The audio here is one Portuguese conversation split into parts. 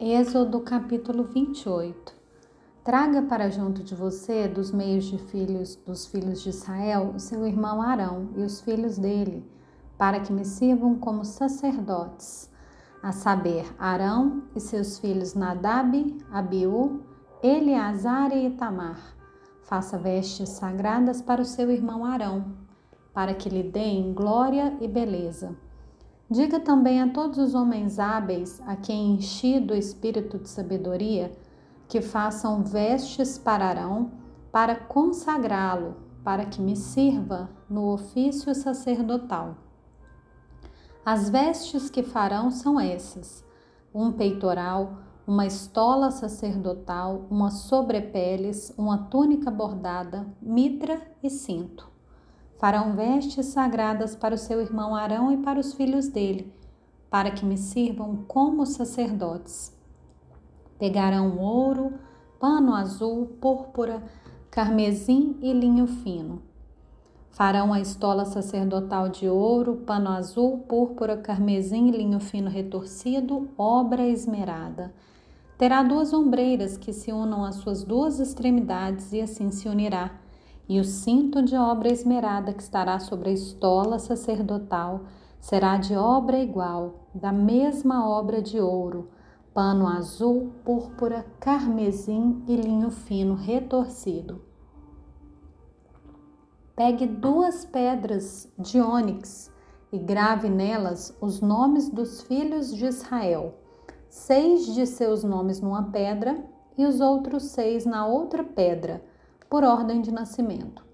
Êxodo capítulo 28 Traga para junto de você, dos meios de filhos dos filhos de Israel, o seu irmão Arão e os filhos dele, para que me sirvam como sacerdotes, a saber, Arão e seus filhos Nadab, Abiú, Eleazar e Itamar. Faça vestes sagradas para o seu irmão Arão, para que lhe deem glória e beleza Diga também a todos os homens hábeis, a quem enchi do espírito de sabedoria, que façam vestes para Arão, para consagrá-lo, para que me sirva no ofício sacerdotal. As vestes que farão são essas: um peitoral, uma estola sacerdotal, uma sobrepeles, uma túnica bordada, mitra e cinto. Farão vestes sagradas para o seu irmão Arão e para os filhos dele, para que me sirvam como sacerdotes. Pegarão ouro, pano azul, púrpura, carmesim e linho fino. Farão a estola sacerdotal de ouro, pano azul, púrpura, carmesim e linho fino retorcido, obra esmerada. Terá duas ombreiras que se unam às suas duas extremidades e assim se unirá e o cinto de obra esmerada que estará sobre a estola sacerdotal será de obra igual, da mesma obra de ouro, pano azul, púrpura, carmesim e linho fino retorcido. Pegue duas pedras de ônix e grave nelas os nomes dos filhos de Israel, seis de seus nomes numa pedra e os outros seis na outra pedra por ordem de nascimento.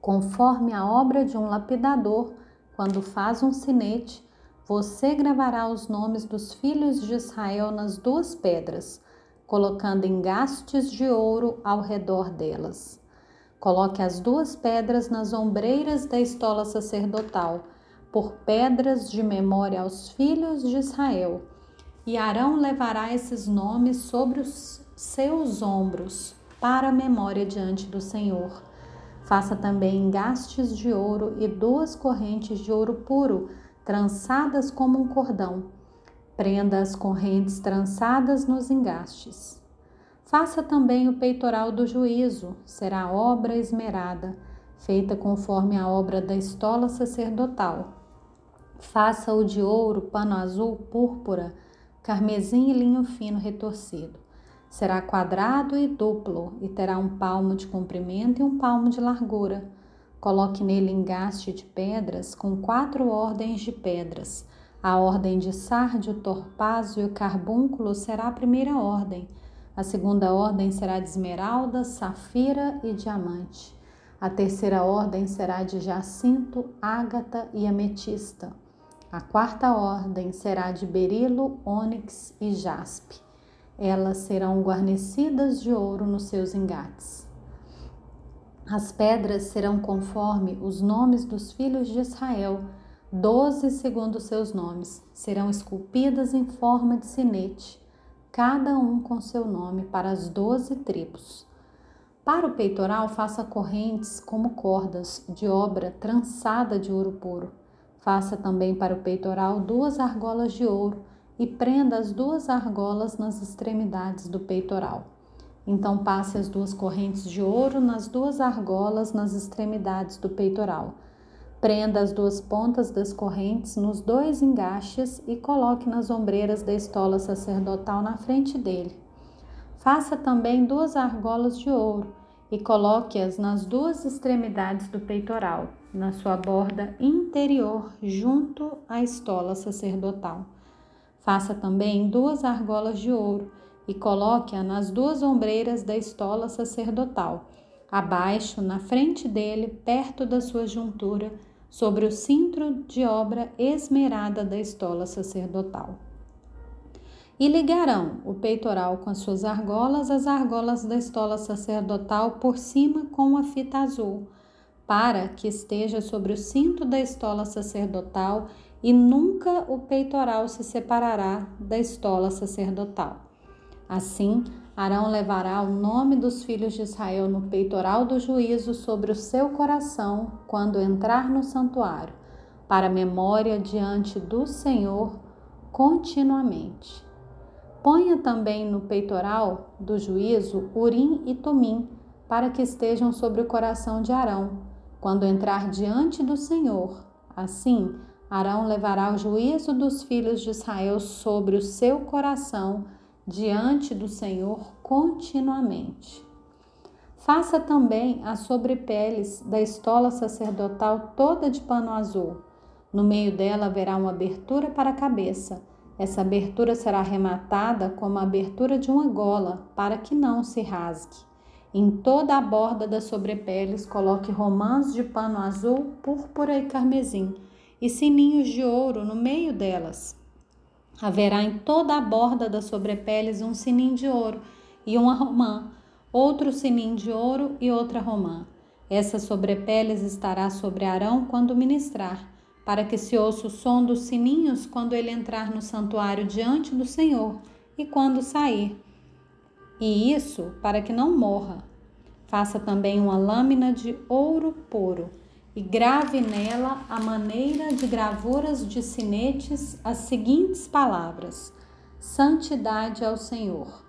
Conforme a obra de um lapidador, quando faz um sinete, você gravará os nomes dos filhos de Israel nas duas pedras, colocando engastes de ouro ao redor delas. Coloque as duas pedras nas ombreiras da estola sacerdotal, por pedras de memória aos filhos de Israel. E Arão levará esses nomes sobre os seus ombros para a memória diante do Senhor. Faça também engastes de ouro e duas correntes de ouro puro, trançadas como um cordão. Prenda as correntes trançadas nos engastes. Faça também o peitoral do juízo, será obra esmerada, feita conforme a obra da estola sacerdotal. Faça-o de ouro, pano azul, púrpura, carmesim e linho fino retorcido. Será quadrado e duplo e terá um palmo de comprimento e um palmo de largura. Coloque nele engaste de pedras com quatro ordens de pedras. A ordem de sárdio, torpázio e carbúnculo será a primeira ordem. A segunda ordem será de esmeralda, safira e diamante. A terceira ordem será de jacinto, ágata e ametista. A quarta ordem será de berilo, ônix e jaspe elas serão guarnecidas de ouro nos seus engates. As pedras serão conforme os nomes dos filhos de Israel, doze segundo seus nomes, serão esculpidas em forma de sinete, cada um com seu nome para as doze tribos. Para o peitoral, faça correntes como cordas de obra trançada de ouro puro. Faça também para o peitoral duas argolas de ouro e prenda as duas argolas nas extremidades do peitoral. Então passe as duas correntes de ouro nas duas argolas nas extremidades do peitoral. Prenda as duas pontas das correntes nos dois engastes e coloque nas ombreiras da estola sacerdotal na frente dele. Faça também duas argolas de ouro e coloque-as nas duas extremidades do peitoral, na sua borda interior, junto à estola sacerdotal. Faça também duas argolas de ouro e coloque-a nas duas ombreiras da estola sacerdotal, abaixo, na frente dele, perto da sua juntura, sobre o cinto de obra esmerada da estola sacerdotal. E ligarão o peitoral com as suas argolas, as argolas da estola sacerdotal por cima com a fita azul, para que esteja sobre o cinto da estola sacerdotal e nunca o peitoral se separará da estola sacerdotal. Assim, Arão levará o nome dos filhos de Israel no peitoral do juízo sobre o seu coração quando entrar no santuário, para memória diante do Senhor continuamente. Ponha também no peitoral do juízo Urim e Tumim, para que estejam sobre o coração de Arão, quando entrar diante do Senhor. Assim, Arão levará o juízo dos filhos de Israel sobre o seu coração diante do Senhor continuamente. Faça também as sobrepeles da estola sacerdotal toda de pano azul. No meio dela haverá uma abertura para a cabeça. Essa abertura será arrematada como a abertura de uma gola, para que não se rasgue. Em toda a borda das sobrepeles, coloque romãs de pano azul, púrpura e carmesim, e sininhos de ouro no meio delas. Haverá em toda a borda das sobrepeles um sininho de ouro e uma romã outro sinim de ouro e outra romã. Essa sobrepeles estará sobre Arão quando ministrar, para que se ouça o som dos sininhos quando ele entrar no santuário diante do Senhor e quando sair. E isso para que não morra. Faça também uma lâmina de ouro puro e grave nela a maneira de gravuras de sinetes as seguintes palavras: Santidade ao Senhor.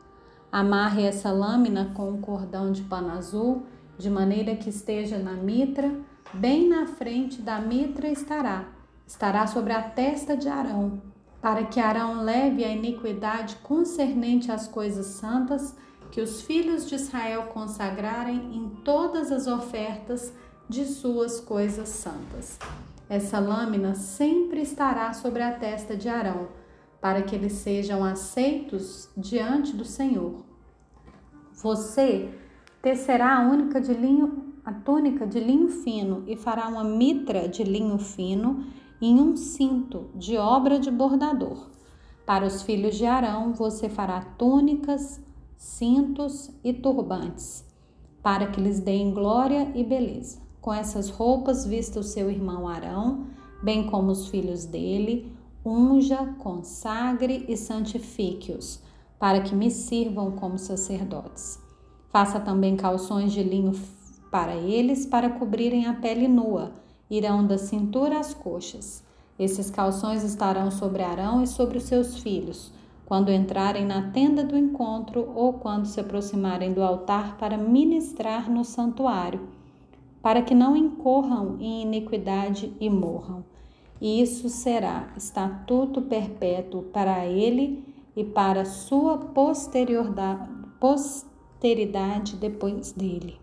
Amarre essa lâmina com um cordão de pano azul, de maneira que esteja na mitra, bem na frente da mitra estará, estará sobre a testa de Arão, para que Arão leve a iniquidade concernente às coisas santas que os filhos de Israel consagrarem em todas as ofertas de suas coisas santas. Essa lâmina sempre estará sobre a testa de Arão para que eles sejam aceitos diante do Senhor. Você tecerá a única de linho, a túnica de linho fino e fará uma mitra de linho fino em um cinto de obra de bordador. Para os filhos de Arão, você fará túnicas, cintos e turbantes, para que lhes deem glória e beleza. Com essas roupas, vista o seu irmão Arão, bem como os filhos dele, unja, consagre e santifique-os, para que me sirvam como sacerdotes. Faça também calções de linho para eles, para cobrirem a pele nua, irão da cintura às coxas. Esses calções estarão sobre Arão e sobre os seus filhos, quando entrarem na tenda do encontro ou quando se aproximarem do altar para ministrar no santuário, para que não incorram em iniquidade e morram e isso será estatuto perpétuo para ele e para sua posterioridade depois dele.